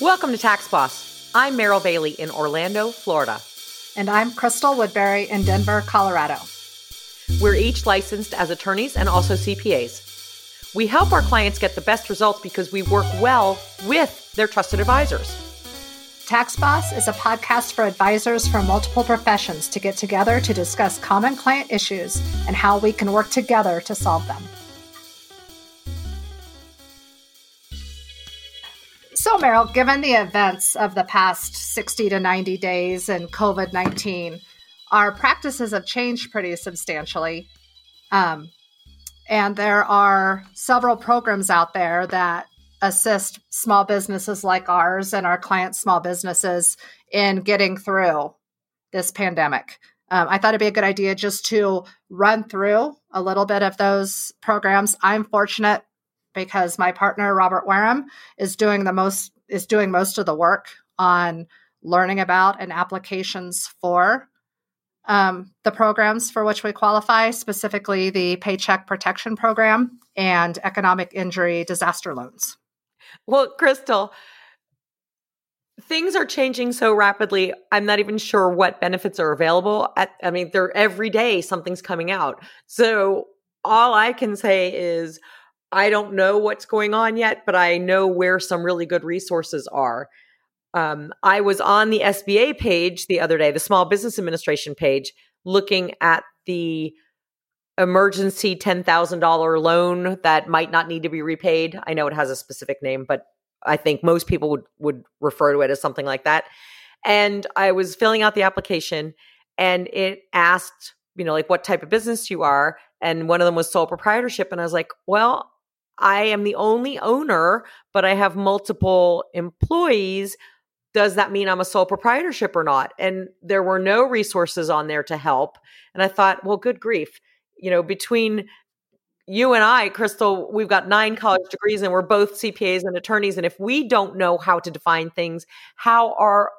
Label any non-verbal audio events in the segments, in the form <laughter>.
Welcome to Tax Boss. I'm Meryl Bailey in Orlando, Florida. And I'm Crystal Woodbury in Denver, Colorado. We're each licensed as attorneys and also CPAs. We help our clients get the best results because we work well with their trusted advisors. Tax Boss is a podcast for advisors from multiple professions to get together to discuss common client issues and how we can work together to solve them. Meryl, given the events of the past 60 to 90 days and COVID 19, our practices have changed pretty substantially. Um, and there are several programs out there that assist small businesses like ours and our clients' small businesses in getting through this pandemic. Um, I thought it'd be a good idea just to run through a little bit of those programs. I'm fortunate because my partner Robert Wareham is doing the most is doing most of the work on learning about and applications for um, the programs for which we qualify, specifically the Paycheck Protection Program and Economic Injury Disaster Loans. Well, Crystal, things are changing so rapidly. I'm not even sure what benefits are available. At, I mean, they're every day something's coming out. So all I can say is I don't know what's going on yet, but I know where some really good resources are. Um, I was on the SBA page the other day, the Small Business Administration page, looking at the emergency $10,000 loan that might not need to be repaid. I know it has a specific name, but I think most people would, would refer to it as something like that. And I was filling out the application and it asked, you know, like what type of business you are. And one of them was sole proprietorship. And I was like, well, I am the only owner, but I have multiple employees. Does that mean I'm a sole proprietorship or not? And there were no resources on there to help. And I thought, well, good grief. You know, between you and I, Crystal, we've got nine mm-hmm. college degrees and we're both CPAs and attorneys. And if we don't know how to define things, how are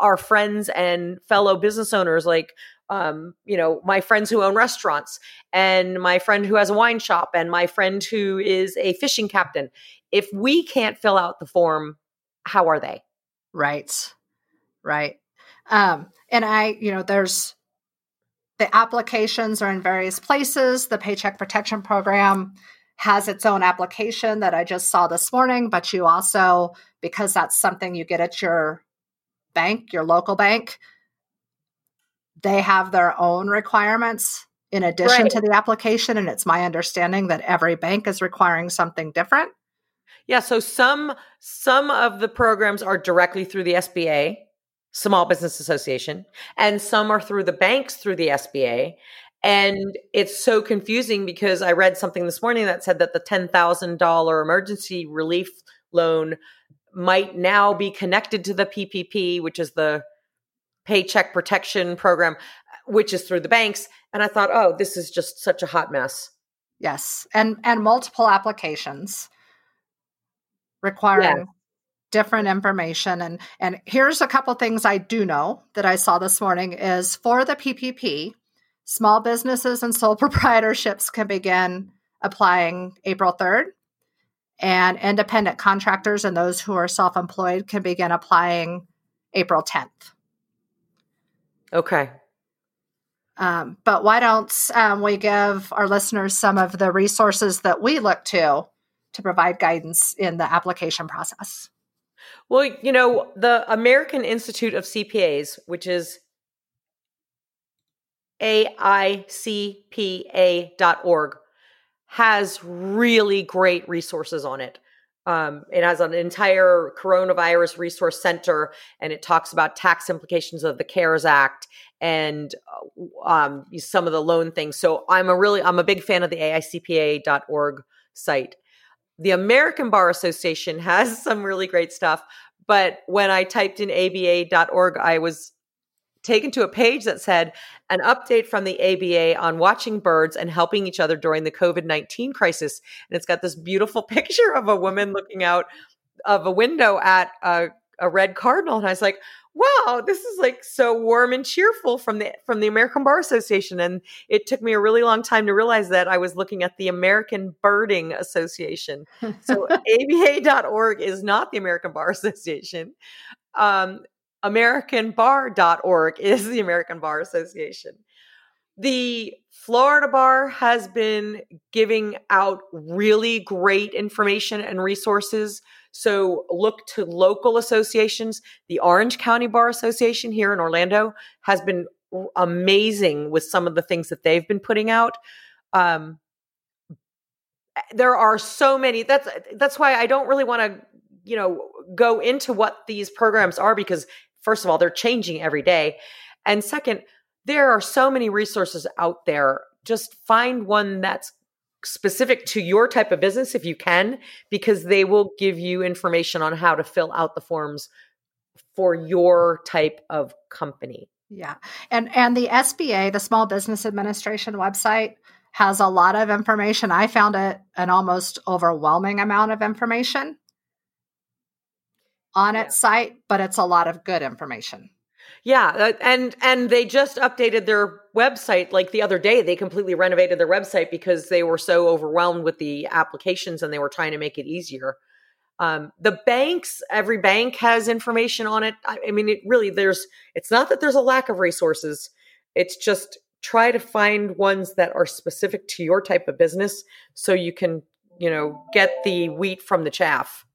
our friends and fellow business owners like um, you know, my friends who own restaurants and my friend who has a wine shop and my friend who is a fishing captain. If we can't fill out the form, how are they? Right. Right. Um, and I, you know, there's the applications are in various places. The Paycheck Protection Program has its own application that I just saw this morning, but you also, because that's something you get at your bank, your local bank, they have their own requirements in addition right. to the application. And it's my understanding that every bank is requiring something different. Yeah. So some some of the programs are directly through the SBA, Small Business Association, and some are through the banks through the SBA. And it's so confusing because I read something this morning that said that the $10,000 emergency relief loan might now be connected to the PPP, which is the paycheck protection program, which is through the banks. And I thought, oh, this is just such a hot mess. Yes. And and multiple applications requiring yeah. different information. And and here's a couple things I do know that I saw this morning is for the PPP, small businesses and sole <laughs> proprietorships can begin applying April 3rd. And independent contractors and those who are self employed can begin applying April 10th. Okay. Um, but why don't um, we give our listeners some of the resources that we look to to provide guidance in the application process? Well, you know, the American Institute of CPAs, which is AICPA.org, has really great resources on it. Um, it has an entire coronavirus resource center, and it talks about tax implications of the CARES Act and uh, um, some of the loan things. So I'm a really I'm a big fan of the AICPA.org site. The American Bar Association <laughs> has some really great stuff, but when I typed in ABA.org, I was taken to a page that said an update from the ABA on watching birds and helping each other during the COVID 19 crisis. And it's got this beautiful <laughs> picture of a woman looking out of a window at a, a red cardinal. And I was like, wow, this is like so warm and cheerful from the from the American Bar Association. And it took me a really long time to realize that I was looking at the American Birding Association. So <laughs> ABA.org is not the American Bar Association. Um, AmericanBar.org is the American Bar Association. The Florida Bar has been giving out really great information and resources so look to local associations. The Orange County Bar Association here in Orlando has been amazing with some of the things that they've been putting out. Um, there are so many. That's that's why I don't really want to, you know, go into what these programs are because first of all, they're changing every day, and second, there are so many resources out there. Just find one that's specific to your type of business if you can, because they will give you information on how to fill out the forms for your type of company. Yeah. And and the SBA, the Small Business Administration website has a lot of information. I found it an almost overwhelming amount of information on yeah. its site, but it's a lot of good information. Yeah, uh, and and they just updated their website like the other day. They completely renovated their website because they were so overwhelmed with the applications and they were trying to make it easier. Um, the banks, every bank has information on it. I, I mean, it really there's. It's not that there's a lack of resources. It's just try to find ones that are specific to your type of business so you can you know get the wheat from the chaff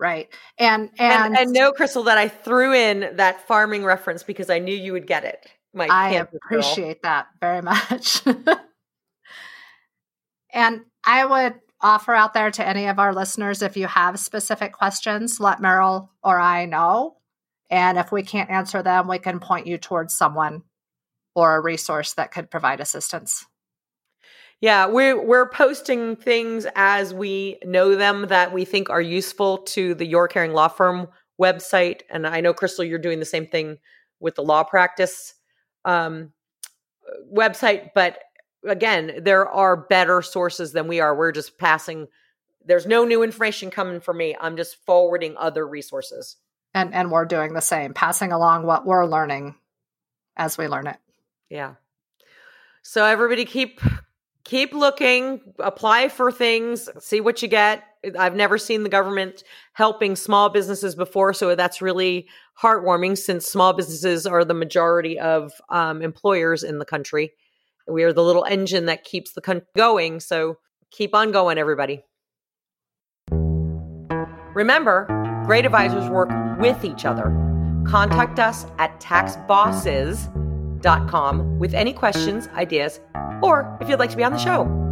right. And and, and and know crystal that i threw in that farming reference because i knew you would get it my i appreciate girl. that very <laughs> much. And i would offer out there to any of our listeners if you have specific questions let meryl or i know. And if we can't answer them we can point you towards someone or a resource that could provide assistance yeah, we're we're posting things as we know them that we think are useful to the Your Caring Law Firm website, and I know Crystal, you're doing the same thing with the law practice um, website. But again, there are better sources than we are. We're just passing. There's no new information coming for me. I'm just forwarding other resources. And and we're doing the same, passing along what we're learning as we learn it. Yeah. So everybody keep keep looking, apply for things, see what you get. I've never seen the government helping small businesses before, so that's really heartwarming since small businesses are the majority of um, employers in the country. We are the little engine that keeps the country going, so keep on going, everybody. Remember, great advisors work with each other. Contact us at taxbosses.com with any questions, ideas, or if you'd like to be on the show.